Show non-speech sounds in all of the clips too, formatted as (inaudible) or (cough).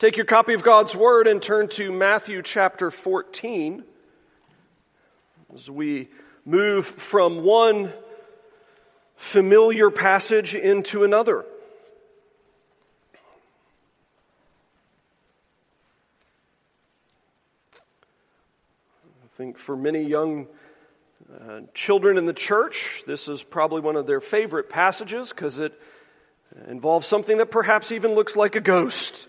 Take your copy of God's Word and turn to Matthew chapter 14 as we move from one familiar passage into another. I think for many young uh, children in the church, this is probably one of their favorite passages because it involves something that perhaps even looks like a ghost.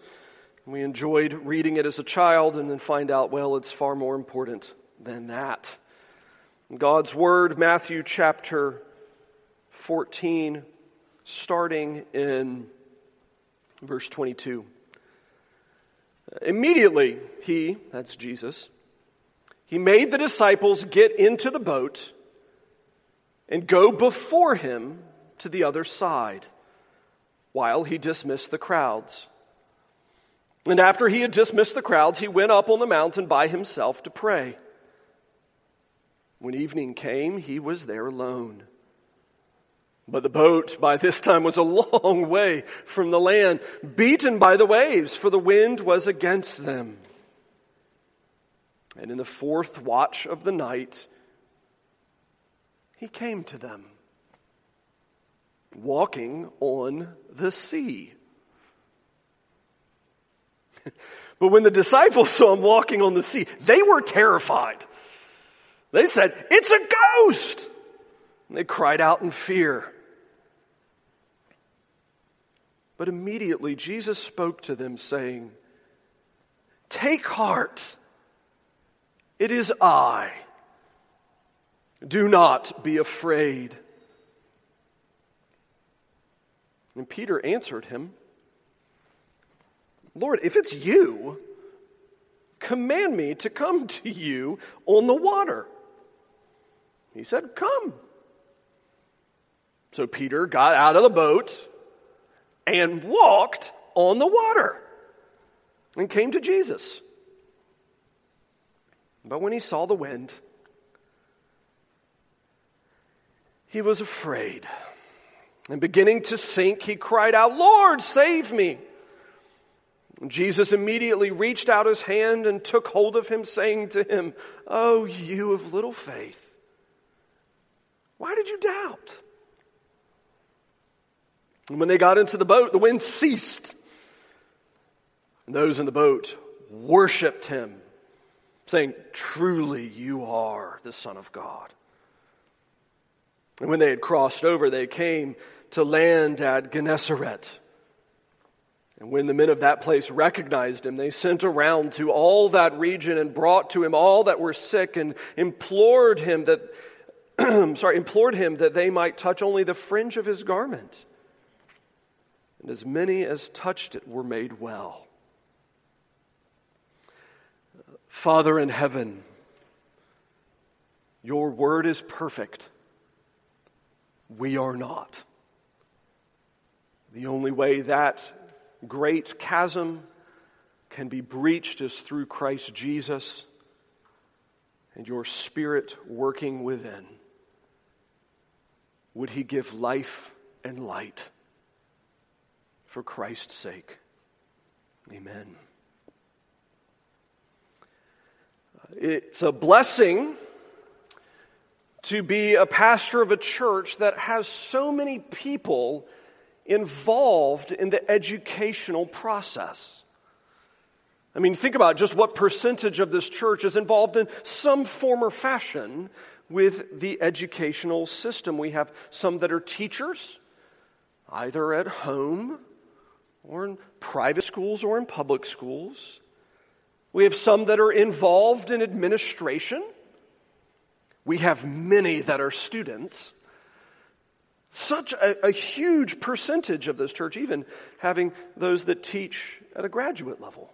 We enjoyed reading it as a child and then find out, well, it's far more important than that. God's Word, Matthew chapter 14, starting in verse 22. Immediately, he, that's Jesus, he made the disciples get into the boat and go before him to the other side while he dismissed the crowds. And after he had dismissed the crowds, he went up on the mountain by himself to pray. When evening came, he was there alone. But the boat by this time was a long (laughs) way from the land, beaten by the waves, for the wind was against them. And in the fourth watch of the night, he came to them, walking on the sea. (laughs) but when the disciples saw him walking on the sea, they were terrified. They said, It's a ghost! And they cried out in fear. But immediately Jesus spoke to them, saying, Take heart, it is I. Do not be afraid. And Peter answered him, Lord, if it's you, command me to come (laughs) to you on the water. He said, Come. So Peter got out of the boat and walked on the water and came to Jesus. But when he saw the wind, he was afraid. And beginning to sink, he cried out, Lord, save me. Jesus immediately reached out his hand and took hold of him, saying to him, Oh, you of little faith, why did you doubt? And when they got into the boat, the wind ceased. And those in the boat worshiped him, saying, Truly you are the Son of God. And when they had crossed over, they came to land at Gennesaret. And when the men of that place recognized him, they sent around to all that region and brought to him all that were sick and implored him that, (clears throat) sorry, implored him that they might touch only the fringe of his garment. And as many as touched it were made well. Father in heaven, your word is perfect. We are not. The only way that great chasm can be breached is through Christ Jesus and your Spirit working within. Would He give life and light for Christ's sake? Amen. It's a blessing to be a pastor of a church that has so many people involved in the educational process. I mean, think about just what percentage of this church is involved in some form or fashion with the educational system. We have some that are teachers, either at home or in private schools or in public schools. We have some that are involved in administration. We have many that are students. Such a, a, huge percentage of this church, even having those that teach at a graduate level.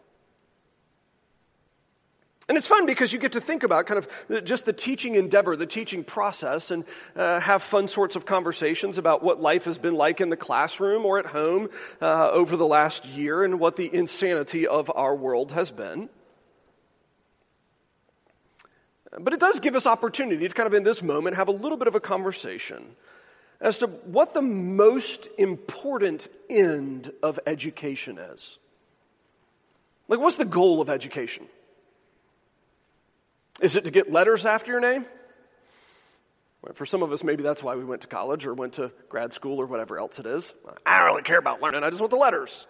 And it's fun because you get to think about kind of just the teaching endeavor, the teaching process, and uh, have fun sorts of conversations about what life has been like in the classroom or at home uh, over the last year and what the insanity of our world has been. But it does give us opportunity to kind of in this moment have a little bit of a conversation as to what the most important end of education is. Like, what's the goal of education? Is it to get letters after your name? For some of us, maybe that's why we went to college or went to grad school or whatever else it is. I don't really care about learning, I just want the letters.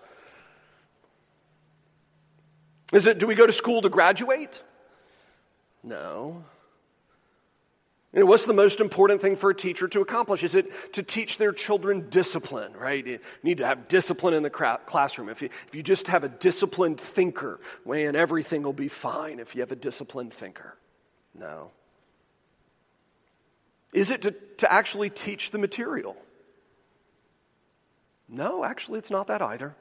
Is it, do we go to school to graduate? No. You know, what's the most important thing for a teacher to accomplish? Is it to teach their children discipline, right? You need to have discipline in the classroom. If you, if you just have a disciplined thinker, man, everything will be fine if you have a disciplined thinker. No. Is it to, to actually teach the material? No, actually, it's not that either.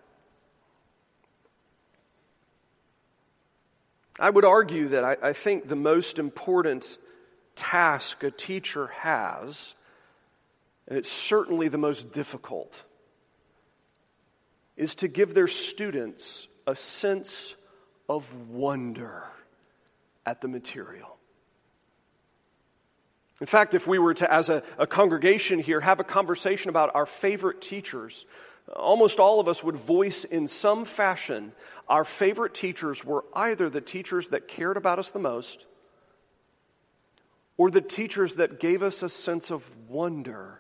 I would argue that I, I think the most important task a teacher has, and it's certainly the most difficult, is to give their students a sense of wonder at the material. In fact, if we were to, as a, a, congregation here, have a conversation about our favorite teachers, almost all of us would voice in some fashion our favorite teachers were either the teachers that cared about us the most or the teachers that gave us a sense of wonder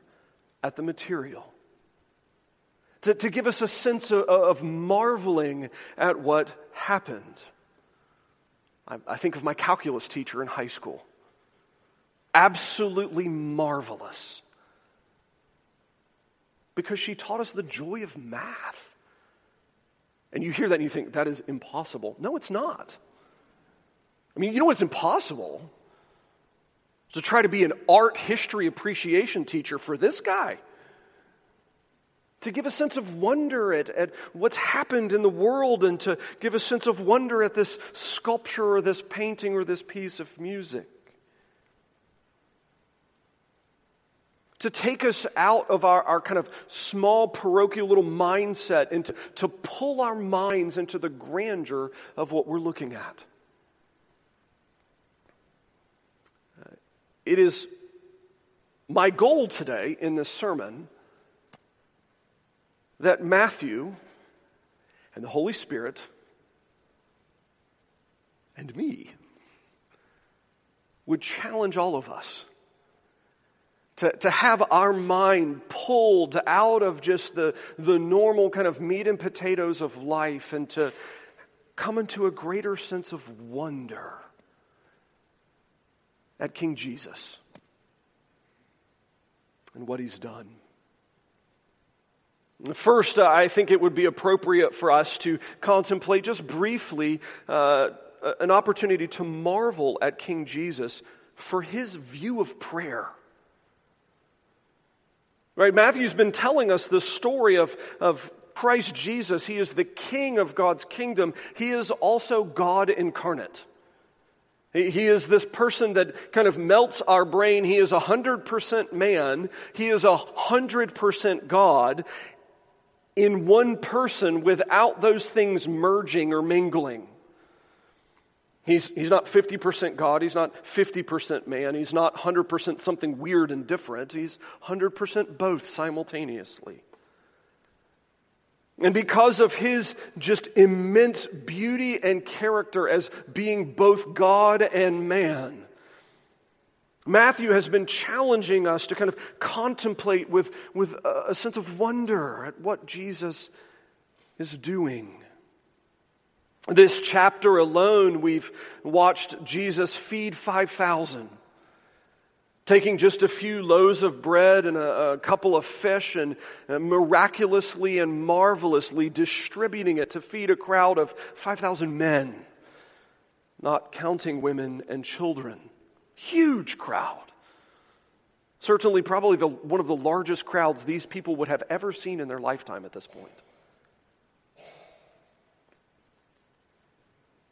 at the material. To, to give us a sense of, of marveling at what happened. I, I think of my calculus teacher in high school absolutely marvelous because she taught us the joy of math. And you hear that and you think, that is impossible. No, it's not. I mean, you know what's impossible? To try to be an art history appreciation teacher for this guy. To give a sense of wonder at, at what's happened in the world and to give a sense of wonder at this sculpture or this painting or this piece of music. to take us out of our, our kind of small parochial little mindset and to, to pull our minds into the grandeur of what we're looking at. It is my goal today in this sermon that Matthew and the Holy Spirit and me would challenge all of us to, to have our mind pulled out of just the, the normal kind of meat and potatoes of life and to come into a greater sense of wonder at King Jesus and what he's done. First, uh, I think it would be appropriate for us to contemplate just briefly uh, an opportunity to marvel at King Jesus for his view of prayer. Right? Matthew's been telling us the story of, of Christ Jesus. He is the king of God's kingdom. He is also God incarnate. He, he is this person that kind of melts our brain. He is a hundred percent man. He is a hundred percent God in one person without those things merging or mingling. He's, he's not 50% God. He's not 50% man. He's not 100% something weird and different. He's 100% both simultaneously. And because of his just immense beauty and character as being both God and man, Matthew has been challenging us to kind of contemplate with, with a sense of wonder at what Jesus is doing. This chapter alone, we've watched Jesus feed 5,000, taking just a few loaves of bread and a, a couple of fish and, and miraculously and marvelously distributing it to feed a crowd of 5,000 men, not counting women and children. Huge crowd. Certainly, probably the, one of the largest crowds these people would have ever seen in their lifetime at this point.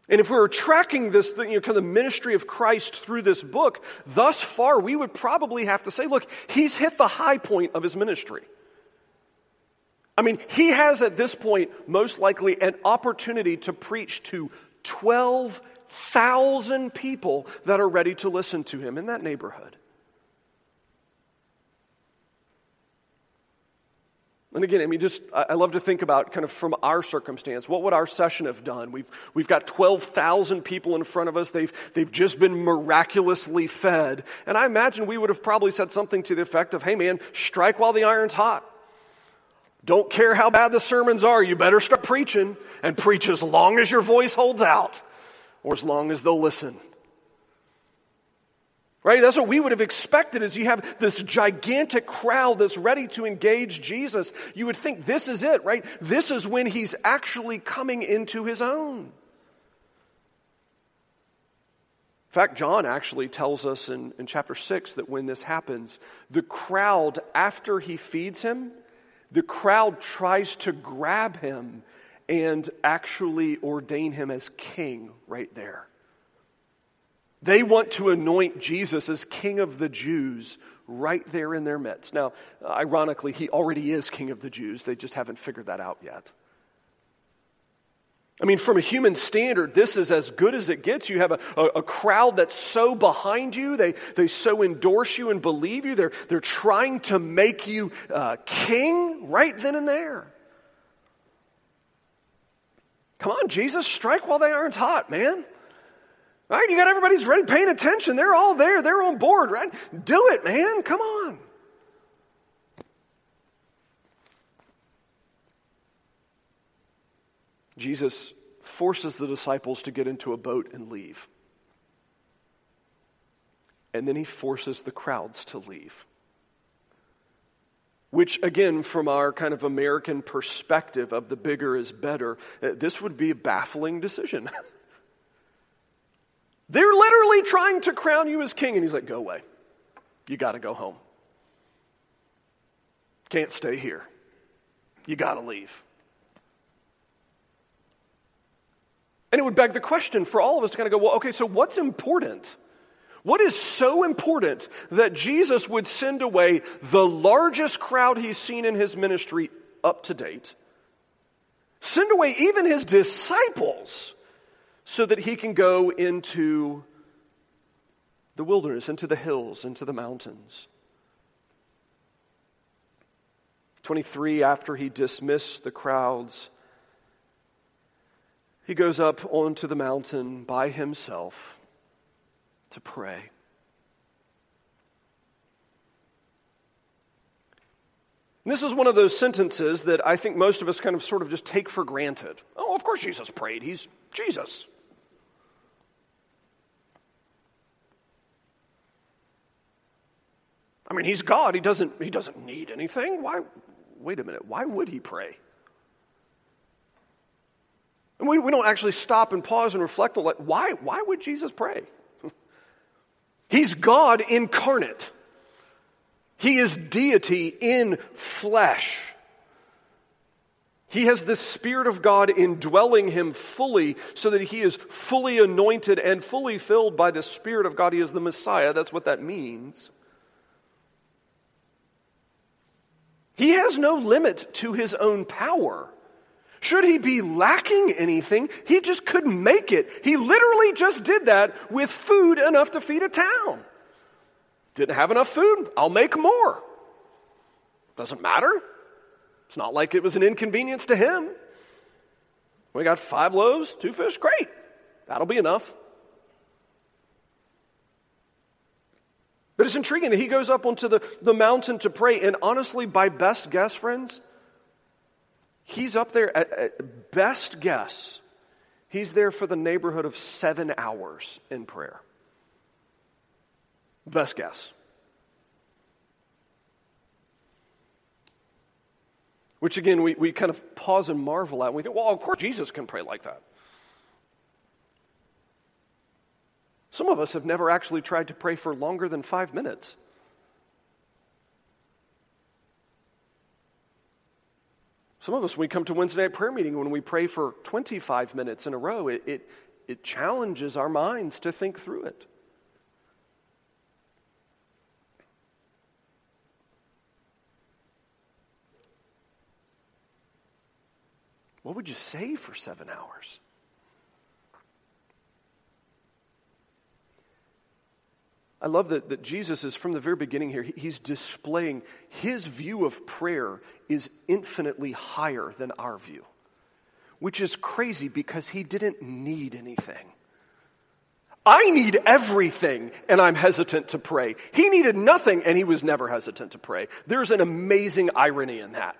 And if we were tracking this, you know, kind of the ministry of Christ through this book, thus far, we would probably have to say, look, he's hit the high point of his ministry. I mean, he has at this point most likely an opportunity to preach to 12,000 people that are ready to listen to him in that neighborhood. And again, I mean, just, I love to think about kind of from our circumstance. What would our session have done? We've, we've got 12,000 people in front of us. They've, they've just been miraculously fed. And I imagine we would have probably said something to the effect of, hey man, strike while the iron's hot. Don't care how bad the sermons are. You better start preaching and preach as long as your voice holds out or as long as they'll listen. Right? That's what we would have expected is you have this gigantic crowd that's ready to engage Jesus. You would think this is it, right? This is when he's actually coming into his own. In fact, John actually tells us in, in chapter 6 that when this happens, the crowd, after he feeds him, the crowd tries to grab him and actually ordain him as king right there. They want to anoint Jesus as King of the Jews right there in their midst. Now, ironically, he already is King of the Jews. They just haven't figured that out yet. I mean, from a human standard, this is as good as it gets. You have a, a, a, crowd that's so behind you. They, they so endorse you and believe you. They're, they're trying to make you uh, king right then and there. Come on, Jesus, strike while the iron's hot, man. Right? You got everybody's ready, paying attention. They're all there. They're on board, right? Do it, man. Come on. Jesus forces the disciples to get into a boat and leave. And then he forces the crowds to leave. Which, again, from our kind of American perspective of the bigger is better, uh, this would be a baffling decision. (laughs) They're literally trying to crown you as king. And he's like, go away. You got to go home. Can't stay here. You got to leave. And it would beg the question for all of us to kind of go, well, okay, so what's important? What is so important that Jesus would send away the largest crowd he's seen in his ministry up to date? Send away even his disciples so that he can go into the wilderness, into the hills, into the mountains. 23, after he dismissed the crowds, he goes up onto the mountain by himself to pray. And this is one of those sentences that I think most of us kind of sort of just take for granted. Oh, of course Jesus prayed. He's Jesus. I mean, he's God. He doesn't, he doesn't need anything. Why? Wait a minute. Why would he pray? And we, we don't actually stop and pause and reflect on like, why, why would Jesus pray? (laughs) He's God incarnate. He is deity in flesh. He has the Spirit of God indwelling him fully so that he is fully anointed and fully filled by the Spirit of God. He is the Messiah. That's what that means. He has no limit to his own power. Should he be lacking anything, he just couldn't make it. He literally just did that with food enough to feed a town. Didn't have enough food? I'll make more. Doesn't matter. It's not like it was an inconvenience to him. We got five loaves, two fish, great. That'll be enough. But it's intriguing that he goes up onto the, the mountain to pray, and honestly, by best guess, friends, he's up there at, at best guess, he's there for the neighborhood of seven hours in prayer. Best guess. Which again, we, we kind of pause and marvel at. And we think, well, of course Jesus can pray like that. Some of us have never actually tried to pray for longer than five minutes. Some of us, when we come to Wednesday night prayer meeting, when we pray for 25 minutes in a row, it, it, it challenges our minds to think through it. What would you say for seven hours? I love that, that Jesus is from the very beginning here, he's displaying his view of prayer is infinitely higher than our view, which is crazy because he didn't need anything. I need everything and I'm hesitant to pray. He needed nothing and he was never hesitant to pray. There's an amazing irony in that.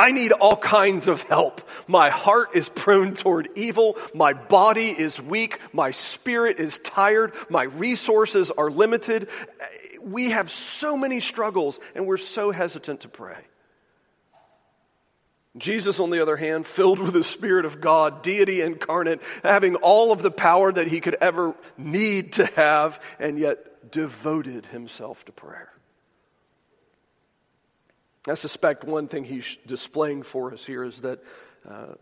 I need all kinds of help. My heart is prone toward evil. My body is weak. My spirit is tired. My resources are limited. We have so many struggles and we're so hesitant to pray. Jesus, on the other hand, filled with the Spirit of God, deity incarnate, having all of the power that he could ever need to have, and yet devoted himself to prayer. I suspect one thing he's displaying for us here is that uh,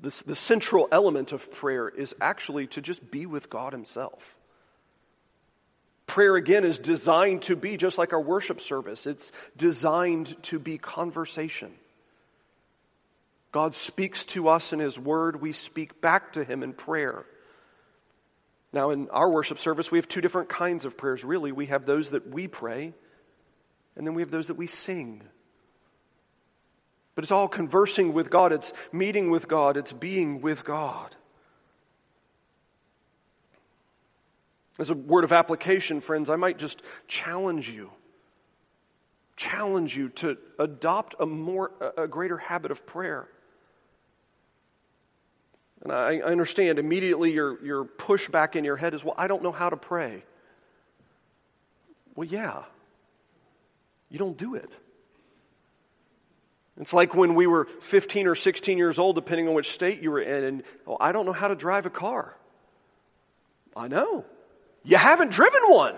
this, the central element of prayer is actually to just be with God Himself. Prayer, again, is designed to be just like our worship service, it's designed to be conversation. God speaks to us in His Word, we speak back to Him in prayer. Now, in our worship service, we have two different kinds of prayers, really. We have those that we pray, and then we have those that we sing. But it's all conversing with God, it's meeting with God, it's being with God. As a word of application, friends, I might just challenge you. Challenge you to adopt a more a greater habit of prayer. And I, I understand immediately your, your pushback in your head is, well, I don't know how to pray. Well, yeah. You don't do it. It's like when we were 15 or 16 years old, depending on which state you were in, and oh, I don't know how to drive a car. I know. You haven't driven one.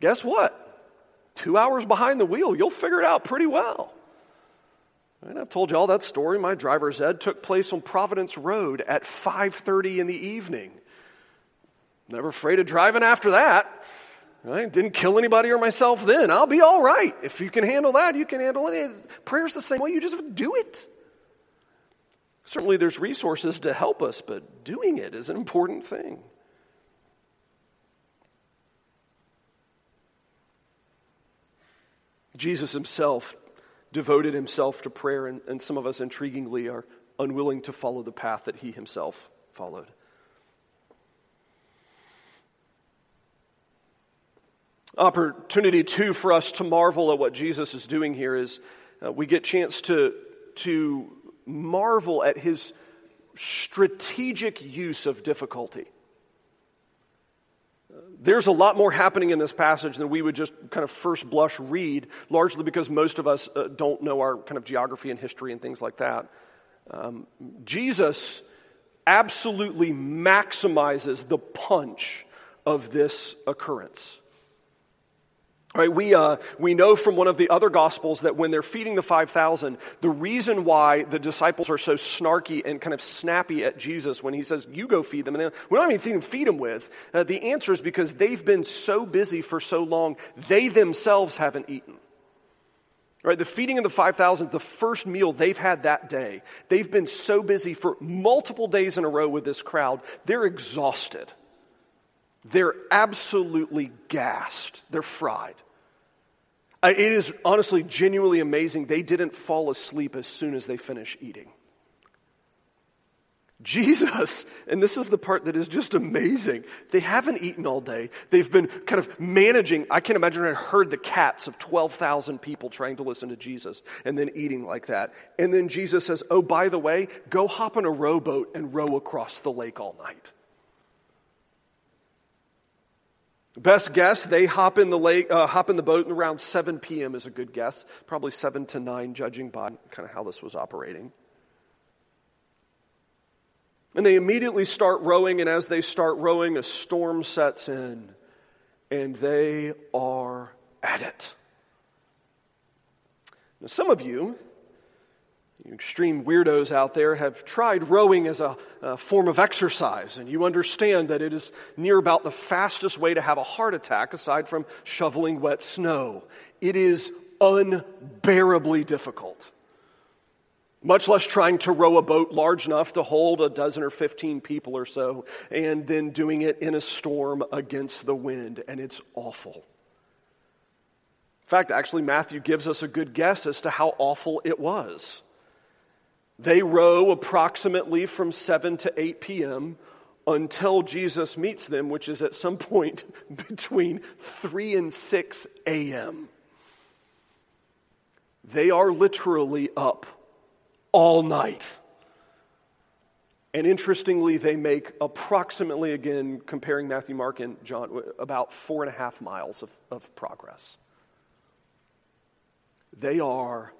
Guess what? Two hours behind the wheel, you'll figure it out pretty well. And I've told you all that story. My driver's ed took place on Providence Road at 5:30 in the evening. Never afraid of driving after that. Right? Didn't kill anybody or myself then. I'll be all right. If you can handle that, you can handle it. Prayer's the same way. You just do it. Certainly there's resources to help us, but doing it is an important thing. Jesus himself devoted himself to prayer, and, and some of us, intriguingly, are unwilling to follow the path that he himself followed. Opportunity, too, for us to marvel at what Jesus is doing here is uh, we get chance to, to marvel at his strategic use of difficulty. There's a lot more happening in this passage than we would just kind of first blush read, largely because most of us uh, don't know our kind of geography and history and things like that. Um, Jesus absolutely maximizes the punch of this occurrence. Right, we, uh, we know from one of the other gospels that when they're feeding the 5,000, the reason why the disciples are so snarky and kind of snappy at Jesus when he says, you go feed them, and we don't even feed them with, uh, the answer is because they've been so busy for so long, they themselves haven't eaten. Right, the feeding of the 5,000, the first meal they've had that day. They've been so busy for multiple days in a row with this crowd, they're exhausted. They're absolutely gassed. They're fried. It is honestly genuinely amazing. They didn't fall asleep as soon as they finished eating. Jesus, and this is the part that is just amazing. They haven't eaten all day. They've been kind of managing. I can't imagine I heard the cats of 12,000 people trying to listen to Jesus and then eating like that. And then Jesus says, Oh, by the way, go hop on a rowboat and row across the lake all night. Best guess, they hop in the lake, uh, hop in the boat around 7 p.m. is a good guess. Probably 7 to 9, judging by kind of how this was operating. And they immediately start rowing, and as they start rowing, a storm sets in, and they are at it. Now, some of you you extreme weirdos out there have tried rowing as a, a, form of exercise, and you understand that it is near about the fastest way to have a heart attack aside from shoveling wet snow. It is unbearably difficult. much less trying to row a boat large enough to hold a dozen or 15 people or so, and then doing it in a storm against the wind, and it's awful. In fact, actually, Matthew gives us a good guess as to how awful it was. They row approximately from 7 to 8 p.m. until Jesus meets them, which is at some point (laughs) between 3 and 6 a.m. They are literally up all night. And interestingly, they make approximately, again, comparing Matthew, Mark, and John, about four and a half miles of, of progress. They are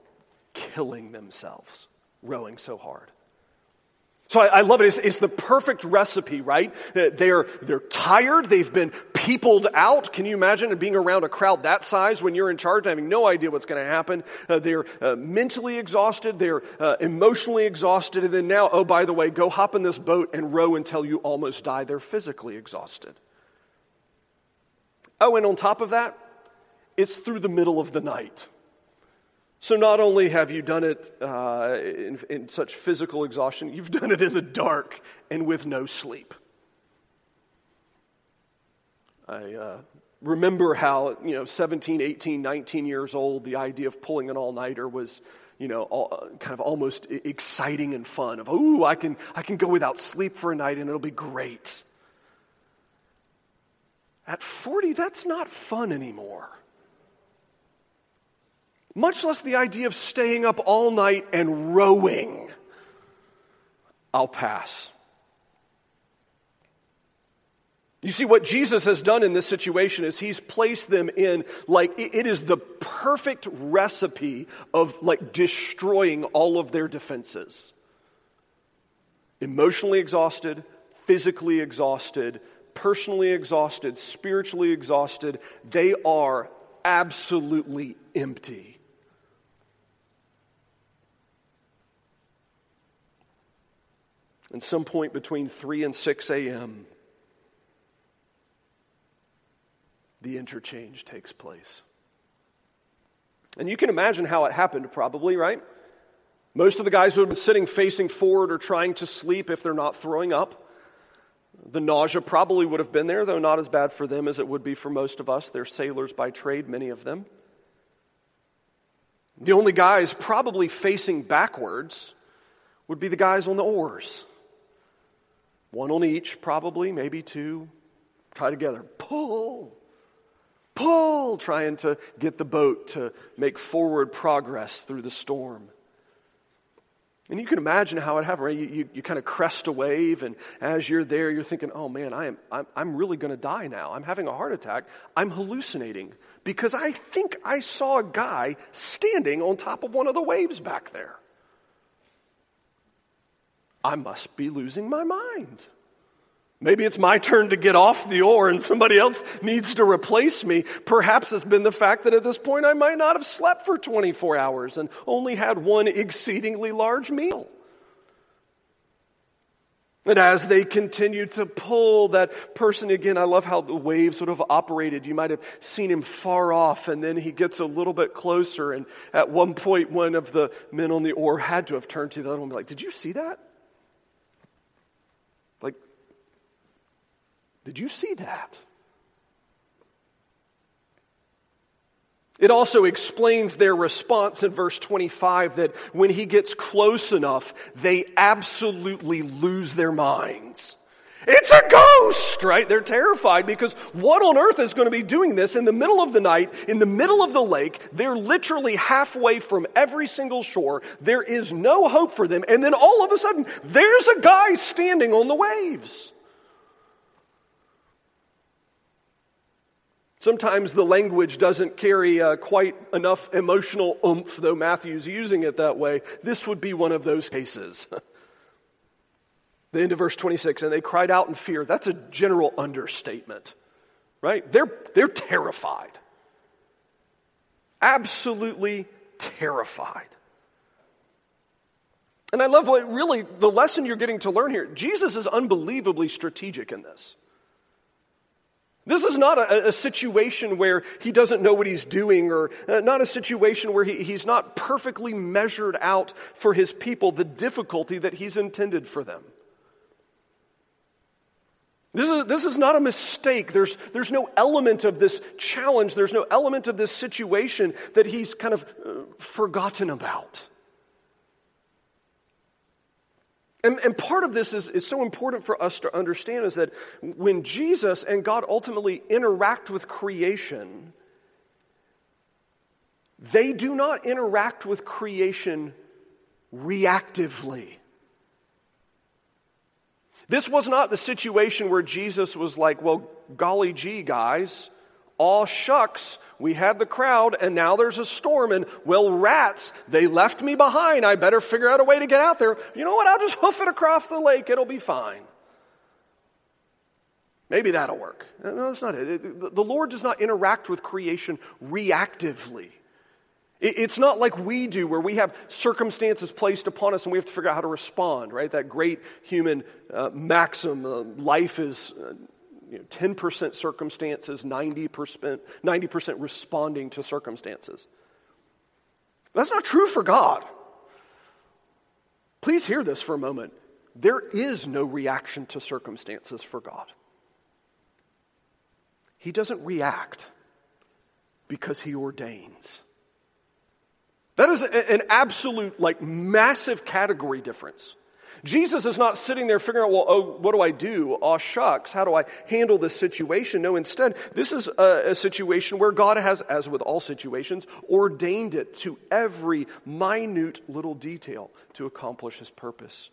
killing themselves rowing so hard. So I, I love it. It's, it's, the perfect recipe, right? They're, they're tired. They've been peopled out. Can you imagine being around a crowd that size when you're in charge, having no idea what's going to happen? Uh, they're uh, mentally exhausted. They're uh, emotionally exhausted. And then now, oh, by the way, go hop in this boat and row until you almost die. They're physically exhausted. Oh, and on top of that, it's through the middle of the night. So not only have you done it uh, in, in such physical exhaustion, you've done it in the dark and with no sleep. I uh, remember how, you know, 17, 18, 19 years old, the idea of pulling an all-nighter was, you know, all, kind of almost exciting and fun of, ooh, I can, I can go without sleep for a night and it'll be great. At 40, that's not fun anymore much less the idea of staying up all night and rowing. I'll pass. You see, what Jesus has done in this situation is he's placed them in, like, it is the perfect recipe of, like, destroying all of their defenses. Emotionally exhausted, physically exhausted, personally exhausted, spiritually exhausted. They are absolutely empty. And some point between 3 and 6 a.m., the interchange takes place. And you can imagine how it happened, probably, right? Most of the guys who have been sitting facing forward or trying to sleep if they're not throwing up. The nausea probably would have been there, though not as bad for them as it would be for most of us. They're sailors by trade, many of them. The only guys probably facing backwards would be the guys on the oars. One on each, probably, maybe two. Tie together. Pull. Pull, trying to get the boat to make forward progress through the storm. And you can imagine how it happened, right? You, you, you, kind of crest a wave, and as you're there, you're thinking, oh man, I am, I'm, I'm really going to die now. I'm having a heart attack. I'm hallucinating because I think I saw a guy standing on top of one of the waves back there. I must be losing my mind. Maybe it's my turn to get off the oar and somebody else needs to replace me. Perhaps it's been the fact that at this point I might not have slept for 24 hours and only had one exceedingly large meal. And as they continue to pull that person again, I love how the waves sort of operated. You might have seen him far off and then he gets a little bit closer. And at one point, one of the men on the oar had to have turned to the other one and be like, Did you see that? Did you see that? It also explains their response in verse 25 that when he gets close enough, they absolutely lose their minds. It's a ghost, right? They're terrified because what on earth is going to be doing this in the middle of the night, in the middle of the lake? They're literally halfway from every single shore. There is no hope for them. And then all of a sudden, there's a guy standing on the waves. Sometimes the language doesn't carry uh, quite enough emotional oomph, though Matthew's using it that way. This would be one of those cases. (laughs) the end of verse 26, and they cried out in fear. That's a general understatement, right? They're, they're terrified. Absolutely terrified. And I love what really the lesson you're getting to learn here. Jesus is unbelievably strategic in this. This is not a, a, situation where he doesn't know what he's doing or uh, not a situation where he, he's not perfectly measured out for his people the difficulty that he's intended for them. This is, this is not a mistake. There's, there's no element of this challenge. There's no element of this situation that he's kind of uh, forgotten about. And, and part of this is, is so important for us to understand is that when Jesus and God ultimately interact with creation, they do not interact with creation reactively. This was not the situation where Jesus was like, well, golly gee, guys, all shucks, we had the crowd and now there's a storm and well rats, they left me behind. I better figure out a way to get out there. You know what? I'll just hoof it across the lake. It'll be fine. Maybe that'll work. No, that's not it. The Lord does not interact with creation reactively. It's not like we do, where we have circumstances placed upon us and we have to figure out how to respond, right? That great human uh, maxim uh, life is uh, you know, 10% circumstances, 90%, 90% responding to circumstances. That's not true for God. Please hear this for a moment. There is no reaction to circumstances for God. He doesn't react because he ordains. That is an absolute, like, massive category difference. Jesus is not sitting there figuring out, well, oh, what do I do? Aw, shucks, how do I handle this situation? No, instead, this is a, a situation where God has, as with all situations, ordained it to every minute little detail to accomplish his purpose.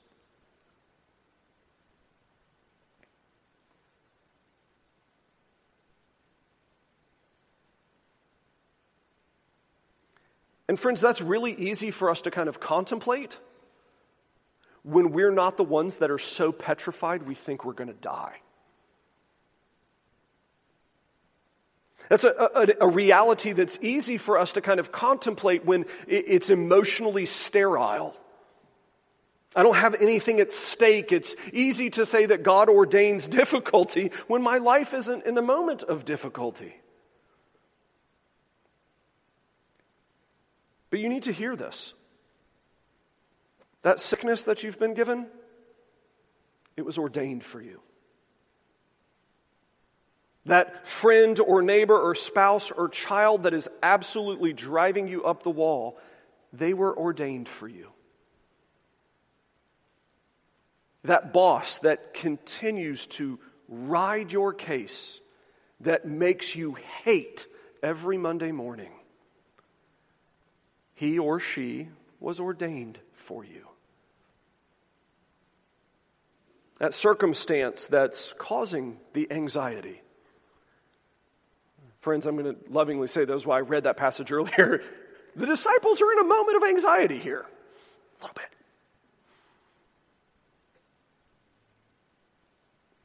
And friends, that's really easy for us to kind of contemplate when we're not the ones that are so petrified we think we're going to die. That's a, a, a, reality that's easy for us to kind of contemplate when it's emotionally sterile. I don't have anything at stake. It's easy to say that God ordains (laughs) difficulty when my life isn't in the moment of difficulty. But you need to hear this. That sickness that you've been given, it was ordained for you. That friend or neighbor or spouse or child that is absolutely driving you up the wall, they were ordained for you. That boss that continues to ride your case, that makes you hate every Monday morning, he or she was ordained for you. That circumstance that's causing the anxiety. Friends, I'm going to lovingly say that why I read that passage earlier. (laughs) The disciples are in a moment of anxiety here. A little bit.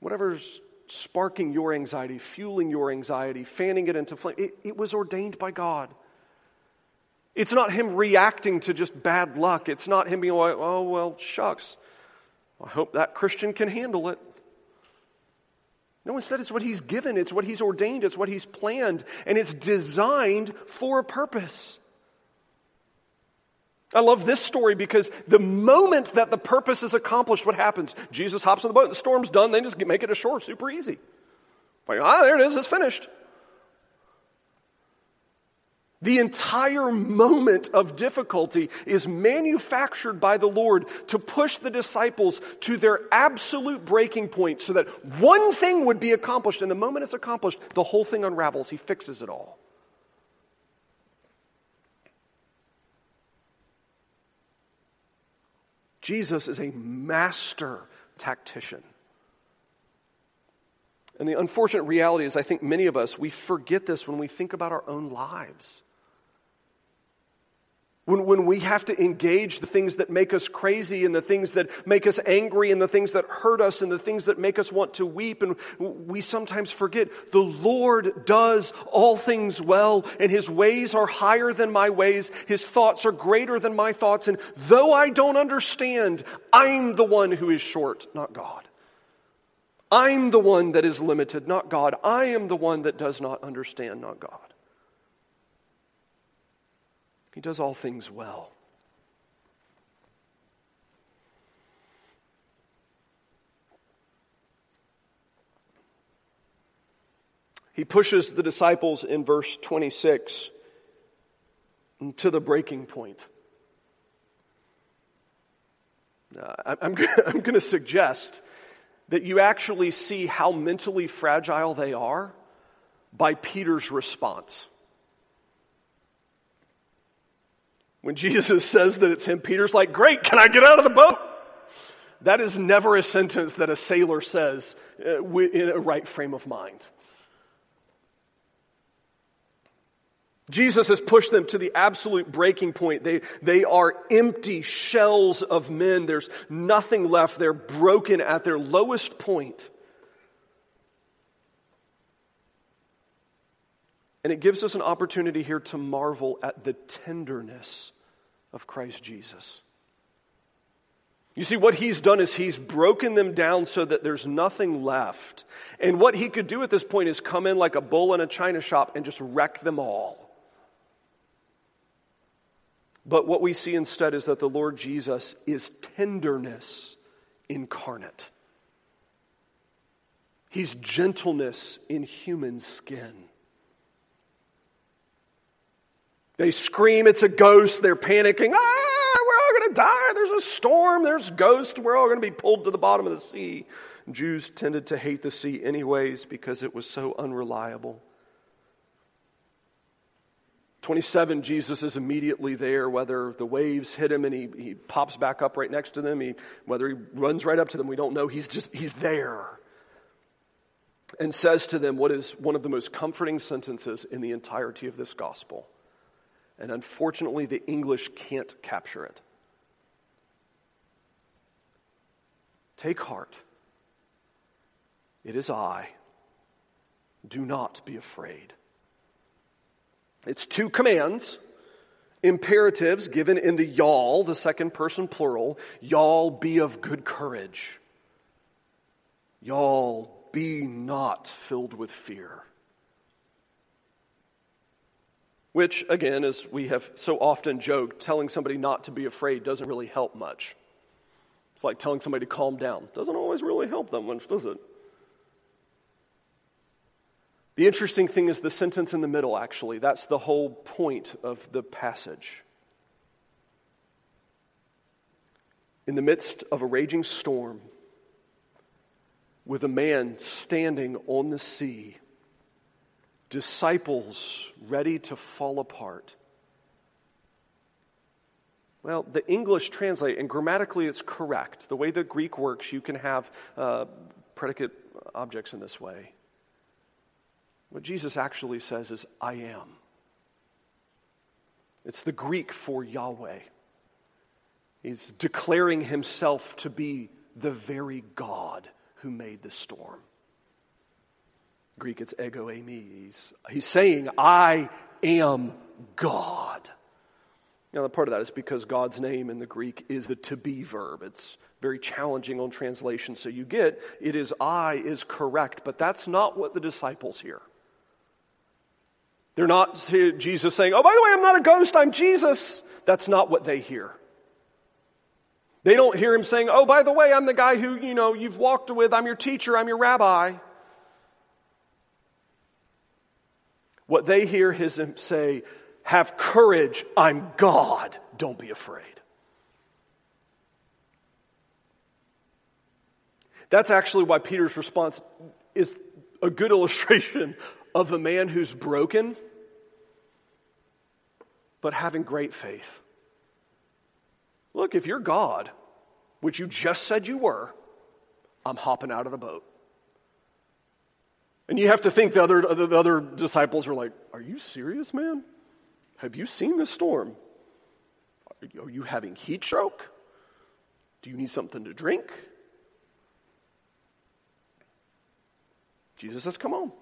Whatever's sparking your anxiety, fueling your anxiety, fanning it into flame, it, it was ordained by God. It's not him reacting to just bad luck. It's not him being like, oh, well, shucks. I hope that Christian can handle it. No, instead, it's what he's given, it's what he's ordained, it's what he's planned, and it's designed for a purpose. I love this story because the moment that the purpose is accomplished, what happens? Jesus hops on the boat, the storm's done, they just make it ashore super easy. Like, ah, there it is, it's finished. The entire moment of difficulty is manufactured by the Lord to push the disciples to their absolute breaking point so that one thing would be accomplished. And the moment it's accomplished, the whole thing unravels. He fixes it all. Jesus is a master tactician. And the unfortunate reality is, I think many of us, we forget this when we think about our own lives. When, when we have to engage the things that make us crazy and the things that make us angry and the things that hurt us and the things that make us want to weep, and we sometimes forget the Lord does all things well, and His ways are higher than my ways, His thoughts are greater than my thoughts, and though I don't understand, I'm the one who is short, not God. I'm the one that is limited, not God. I am the one that does not understand, not God. He does all things well. He pushes the disciples in verse 26 to the breaking point. Uh, I'm, (laughs) I'm going to suggest that you actually see how mentally fragile they are by Peter's response. When Jesus (laughs) says that it's him, Peter's like, Great, can I get out of the boat? That is never a sentence that a sailor says uh, in a right frame of mind. Jesus has pushed them to the absolute breaking point. They, they are empty shells of men. There's nothing left. They're broken at their lowest point. And it gives us an opportunity here to marvel at the tenderness of Christ Jesus. You see, what he's done is he's broken them down so that there's nothing left. And what he could do at this point is come in like a bull in a china shop and just wreck them all. But what we see instead is that the Lord Jesus is tenderness incarnate. He's gentleness in human skin. They scream, it's a ghost. They're panicking. Ah, we're all going to die. There's a storm. There's ghosts. We're all going to be pulled to the bottom of the sea. Jews tended to hate the sea anyways because it was so unreliable. 27, Jesus is immediately there, whether the waves hit him and he, he pops back up right next to them, he, whether he runs right up to them, we don't know. He's just, he's there. And says to them what is one of the most comforting sentences in the entirety of this gospel. And unfortunately, the English can't capture it. Take heart. It is I. Do not be afraid. It's two commands, imperatives given in the y'all, the second person plural. Y'all be of good courage. Y'all be not filled with fear. Which, again, as we have so often joked, telling somebody not to be afraid doesn't really help much. It's like telling somebody to calm down. Doesn't always really help them much, does it? The interesting thing is the sentence in the middle, actually. That's the whole point of the passage. In the midst of a raging storm, with a man standing on the sea, disciples ready to fall apart. Well, the English translate, and grammatically it's correct. The way the Greek works, you can have uh, predicate objects in this way. What Jesus actually says is, I am. It's the Greek for Yahweh. He's declaring himself to be the very God who made the storm. Greek, it's ego. He's, he's saying, I am God. Now, the part of that is because God's name in the Greek is the to be verb. It's very challenging on translation. So you get, it is I is correct, but that's not what the disciples hear. They're not Jesus saying, Oh, by the way, I'm not a ghost, I'm Jesus. That's not what they hear. They don't hear him saying, Oh, by the way, I'm the guy who, you know, you've walked with, I'm your teacher, I'm your rabbi. What they hear him say, Have courage, I'm God, don't be afraid. That's actually why Peter's response is a good (laughs) illustration of a man who's broken but having great faith. Look, if you're God, which you just said you were, I'm hopping out of the boat. And you have to think the other, the other disciples are like, Are you serious, man? Have you seen the storm? Are you having heat stroke? Do you need something to drink? Jesus says, Come on.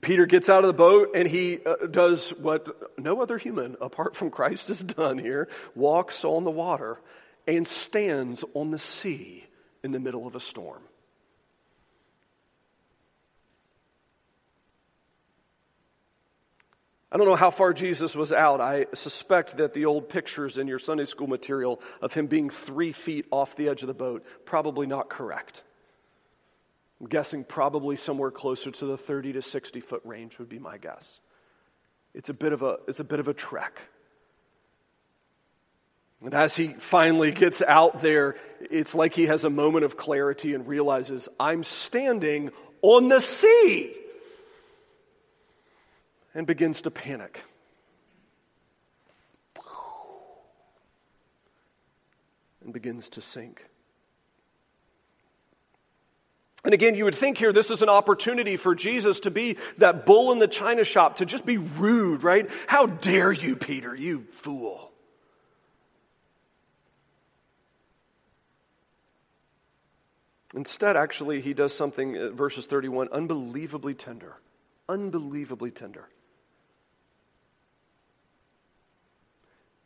Peter gets out of the boat and he uh, does what no other human apart from Christ has done here walks on the water and stands on the sea in the middle of a storm. I don't know how far Jesus was out. I suspect that the old pictures in your Sunday school material of him being three feet off the edge of the boat, probably not correct. I'm guessing probably somewhere closer to the 30 to 60 foot range would be my guess. It's a bit of a, it's a, bit of a trek. And as he finally gets out there, it's like he has a moment of clarity and realizes, I'm standing on the sea and begins to panic. And begins to sink. And again, you would think here this is an opportunity for Jesus to be that bull in the china shop, to just be rude, right? How dare you, Peter, you fool. Instead, actually, he does something, uh, verses 31, unbelievably tender. Unbelievably tender.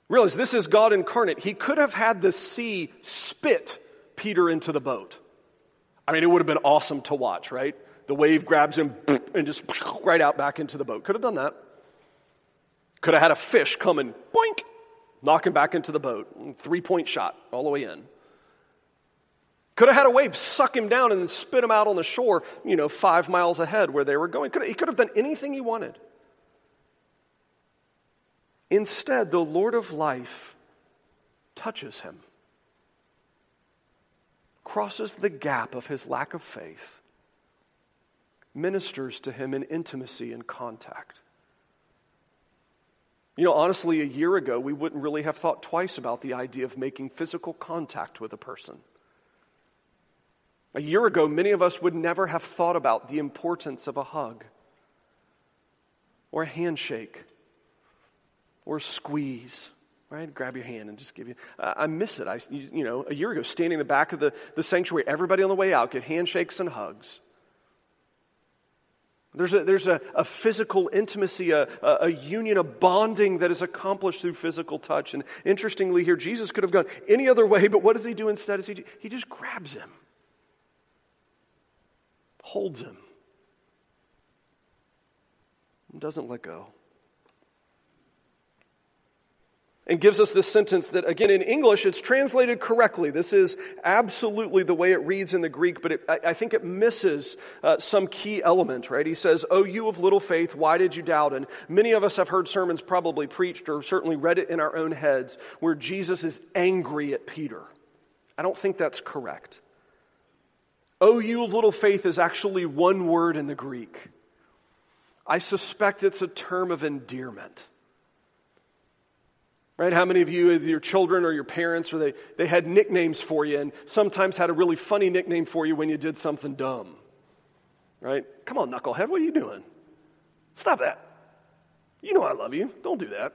Realize this is God incarnate. He could have had the sea spit Peter into the boat. I mean, it would have been awesome to watch, right? The wave grabs him and just right out back into the boat. Could have done that. Could have had a fish come and boink, knock him back into the boat. Three point shot all the way in. Could have had a wave suck him down and then spit him out on the shore, you know, five miles ahead where they were going. Could have, he could have done anything he wanted. Instead, the Lord of life touches him, crosses the gap of his lack of faith, ministers to him in intimacy and contact. You know, honestly, a year ago, we wouldn't really have thought twice about the idea of making physical contact with a person. A year ago, many of us would never have thought about the importance of a hug or a handshake or squeeze, right? Grab your hand and just give you. Uh, I miss it. I, you, you, know, a year ago, standing in the back of the, the sanctuary, everybody on the way out get handshakes and hugs. There's a, there's a, a physical intimacy, a, a, a, union, a bonding that is accomplished through physical touch. And interestingly, here, Jesus could have gone any other way, but what does he do instead? Is he, he just grabs him, holds him, and doesn't let go and gives us this sentence that, again, in English, it's translated correctly. This is absolutely the way it reads in the Greek, but it, I, I, think it misses uh, some key element, right? He says, Oh, you of little faith, why did you doubt? And many of us have heard sermons probably preached or certainly read it in our own heads where Jesus is angry at Peter. I don't think that's correct. Oh, you of little faith is actually one word in the Greek. I suspect it's a term of endearment. Right? How many of you, your children or your parents, or they, they had nicknames for you and sometimes had a really funny nickname for you when you did something dumb? Right? Come on, knucklehead, what are you doing? Stop that. You know I love you. Don't do that.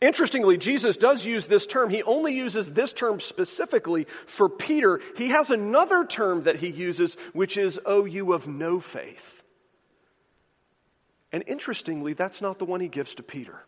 Interestingly, Jesus does use this term. He only uses this term specifically for Peter. He has another term that he uses, which is, oh, you of no faith. And interestingly, that's not the one he gives to Peter.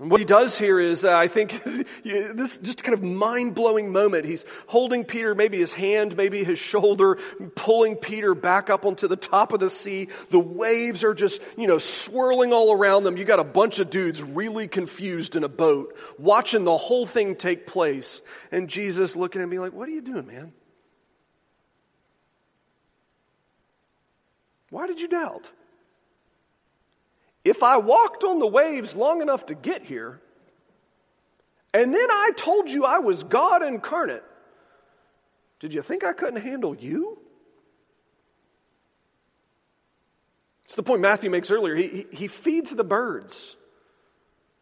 And what he does here is, uh, I think, (laughs) this just kind of mind blowing moment. He's holding Peter, maybe his hand, maybe his shoulder, pulling Peter back up onto the top of the sea. The waves are just, you know, swirling all around them. You got a bunch of dudes really confused in a boat, watching the whole thing take place. And Jesus looking at me like, what are you doing, man? Why did you doubt? If I walked on the waves long enough to get here, and then I told you I was God incarnate, did you think I couldn't handle you? It's the point Matthew makes earlier. He, he, he feeds the birds.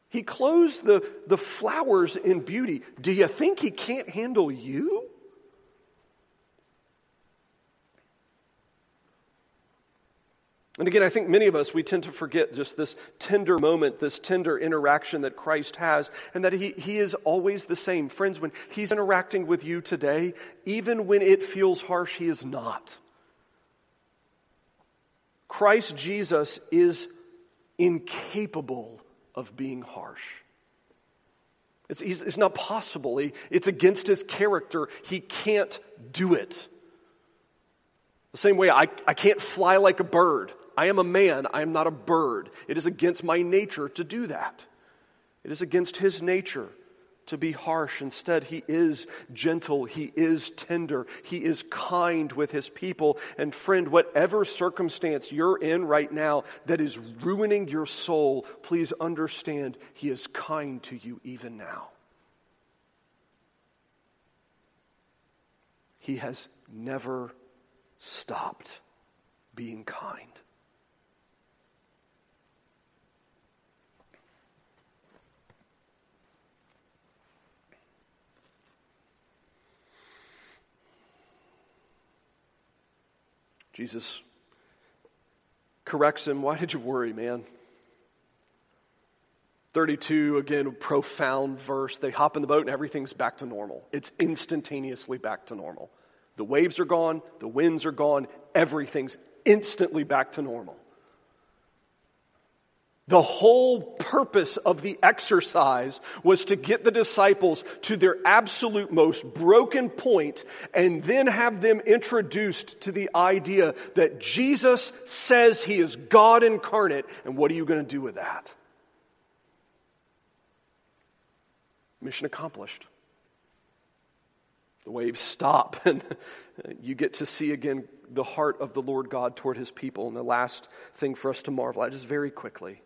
He clothes the, the flowers in beauty. Do you think he can't handle you? And again, I think many of us, we tend to forget just this tender moment, this tender interaction that Christ has, and that he, he is always the same. Friends, when He's interacting with you today, even when it feels harsh, He is not. Christ Jesus is incapable of being harsh. It's, it's not possible. He, it's against His character. He can't do it. The same way I, I can't fly like a bird. I am a man. I am not a bird. It is against my nature to do that. It is against his nature to be harsh. Instead, he is gentle, he is tender, he is kind with his people. And friend, whatever circumstance you're in right now that is ruining your soul, please understand he is kind to you even now. He has never stopped being kind. Jesus corrects him. Why did you worry, man? 32, again, a profound verse. They hop in the boat and everything's back to normal. It's instantaneously back to normal. The waves are gone, the winds are gone, everything's instantly back to normal. The whole purpose of the exercise was to get the disciples to their absolute most broken point and then have them introduced to the idea that Jesus says he is God incarnate. And what are you going to do with that? Mission accomplished. The waves stop, (laughs) and you get to see again the heart of the Lord God toward his people. And the last thing for us to marvel at, just very quickly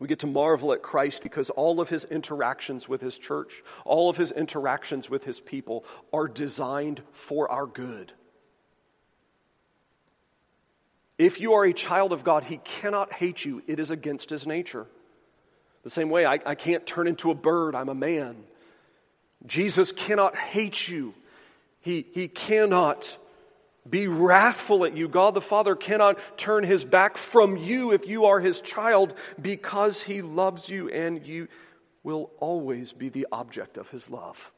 we get to marvel at Christ because all of his interactions with his church, all of his interactions with his people are designed for our good. If you are a child of God, he cannot hate you. It is against his nature. The same way, I, I can't turn into a bird, I'm a man. Jesus cannot hate you. He, he cannot be wrathful at you. God the Father cannot turn his back from you if you are his child because he loves you and you will always be the object of his love.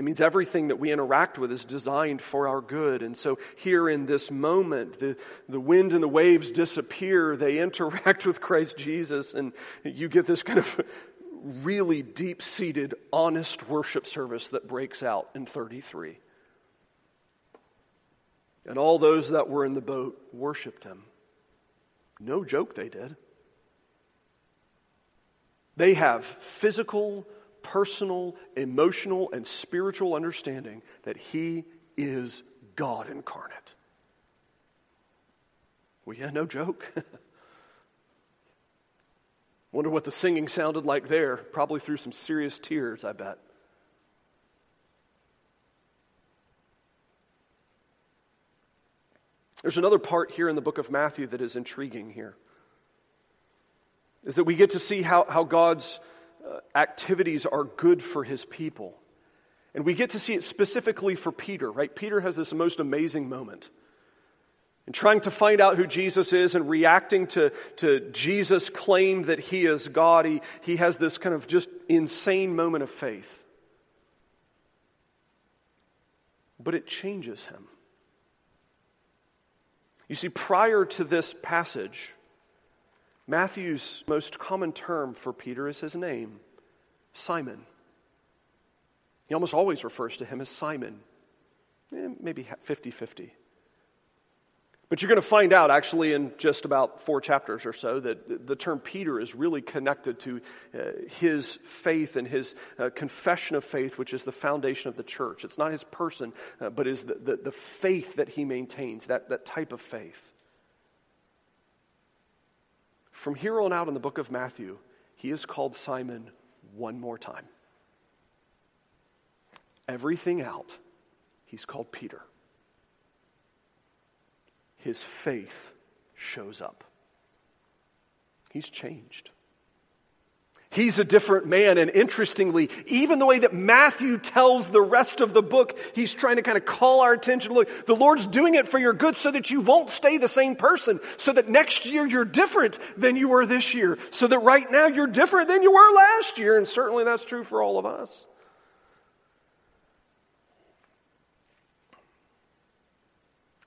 It means everything that we interact with is designed for our good. And so, here in this moment, the, the wind and the waves disappear. They (laughs) interact with Christ Jesus, and you get this kind of really deep seated, honest worship service that breaks out in 33. And all those that were in the boat worshiped him. No joke, they did. They have physical, personal, emotional, and spiritual understanding that he is God incarnate. Well, yeah, no joke. (laughs) Wonder what the singing sounded like there. Probably through some serious tears, I bet. There's another part here in the book of Matthew that is intriguing here. Is that we get to see how, how God's uh, activities are good for his people. And we get to see it specifically for Peter, right? Peter has this most amazing moment. And trying to find out who Jesus is and reacting to, to Jesus' claim that he is God, he, he has this kind of just insane moment of faith. But it changes him. You see, prior to this passage, Matthew's most common term for Peter is his name, Simon. He almost always refers to him as Simon, eh, maybe 50 50. But you're going to find out, actually, in just about four chapters or so, that the term Peter is really connected to uh, his faith and his uh, confession of faith, which is the foundation of the church. It's not his person, uh, but is the, the, the faith that he maintains, that, that type of faith. From here on out in the book of Matthew, he is called Simon one more time. Everything out, he's called Peter his faith shows up. He's changed. He's a different man. And interestingly, even the way that Matthew tells the rest of the book, he's trying to kind of call our attention. Look, the Lord's doing it for your good so that you won't stay the same person. So that next year you're different than you were this year. So that right now you're different than you were last year. And certainly that's true for all of us.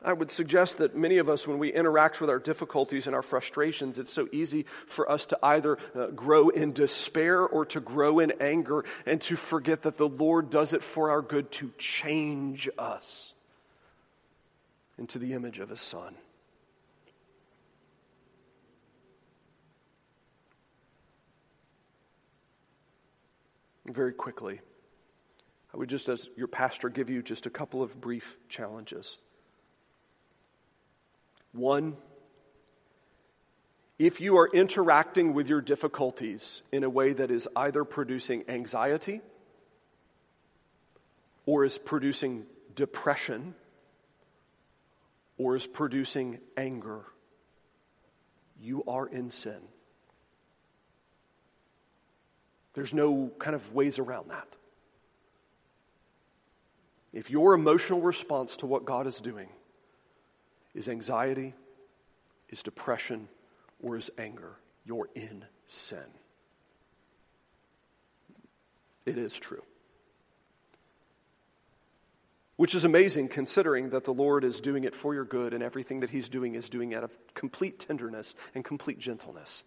I would suggest that many of us, when we interact with our difficulties and our frustrations, it's so easy for us to either uh, grow in despair or to grow in anger and to forget that the Lord does it for our good to change us. into the image of his Son. very quickly, I would just, as your pastor, give you just a couple of brief challenges. One, if you are interacting with your difficulties in a way that is either producing anxiety or is producing depression or is producing anger, you are in sin. There's no kind of ways around that. If your emotional response to what God is doing is anxiety, is depression, or is anger, you're in sin. It is true. Which is amazing considering that the Lord is doing it for your good and everything that He's doing is doing out of complete tenderness and complete gentleness.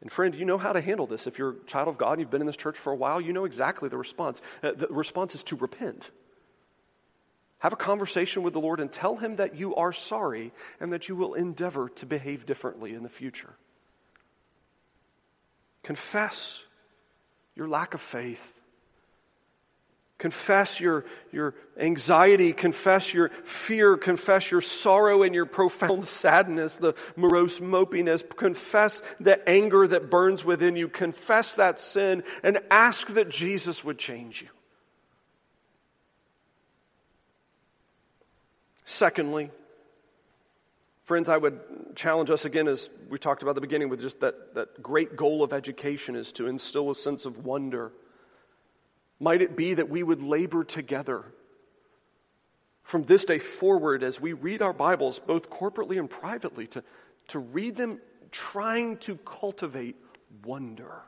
And friend, you know how to handle this. If you're a child of God, you've been in this church for a while, you know exactly the response. Uh, the response is to repent. Have a conversation with the Lord and tell Him that you are sorry and that you will endeavor to behave differently in the future. Confess your lack of faith. Confess your, your anxiety, confess your fear, confess your sorrow and your profound sadness, the morose mopiness. Confess the anger that burns within you. Confess that sin and ask that Jesus would change you. Secondly, friends, I would challenge us again, as we talked about at the beginning, with just that, that great goal of education is to instill a sense of wonder might it be that we would labor together from this day forward as we read our Bibles, both corporately and privately, to, to read them trying to cultivate wonder?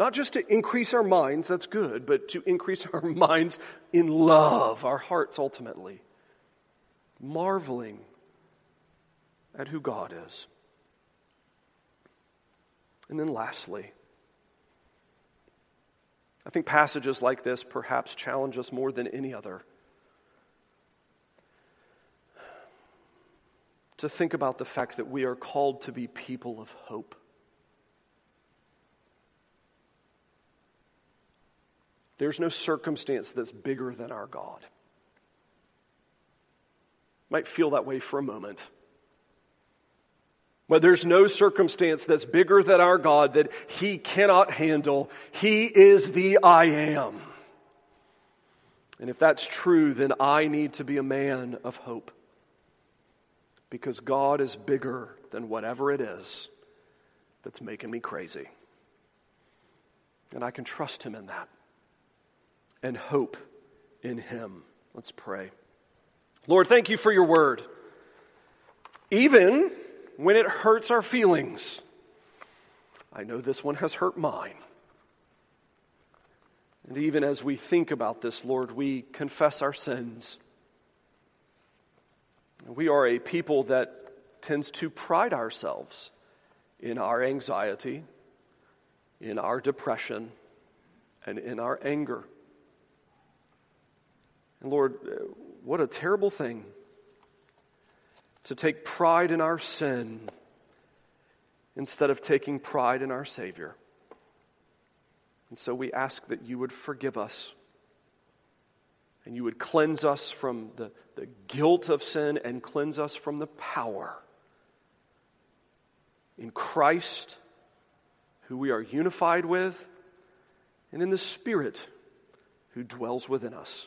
Not just to increase our minds, that's good, but to increase our (laughs) minds in love, our hearts ultimately, marveling at who God is. And then lastly, I think passages like this perhaps challenge us more than any other to think about the fact that we are called to be people of hope. There's no circumstance that's bigger than our God. Might feel that way for a moment. But there's no circumstance that's bigger than our God that He cannot handle. He is the I am. And if that's true, then I need to be a man of hope. Because God is bigger than whatever it is that's making me crazy. And I can trust Him in that and hope in Him. Let's pray. Lord, thank you for your word. Even when it hurts our feelings. I know this one has hurt mine. And even as we think about this, Lord, we confess our sins. We are a people that tends to pride ourselves in our anxiety, in our depression, and in our anger. And Lord, uh, what a terrible thing to take pride in our sin instead of taking pride in our Savior. And so we ask that you would forgive us and you would cleanse us from the, the guilt of sin and cleanse us from the power. In Christ, who we are unified with, and in the Spirit who dwells within us.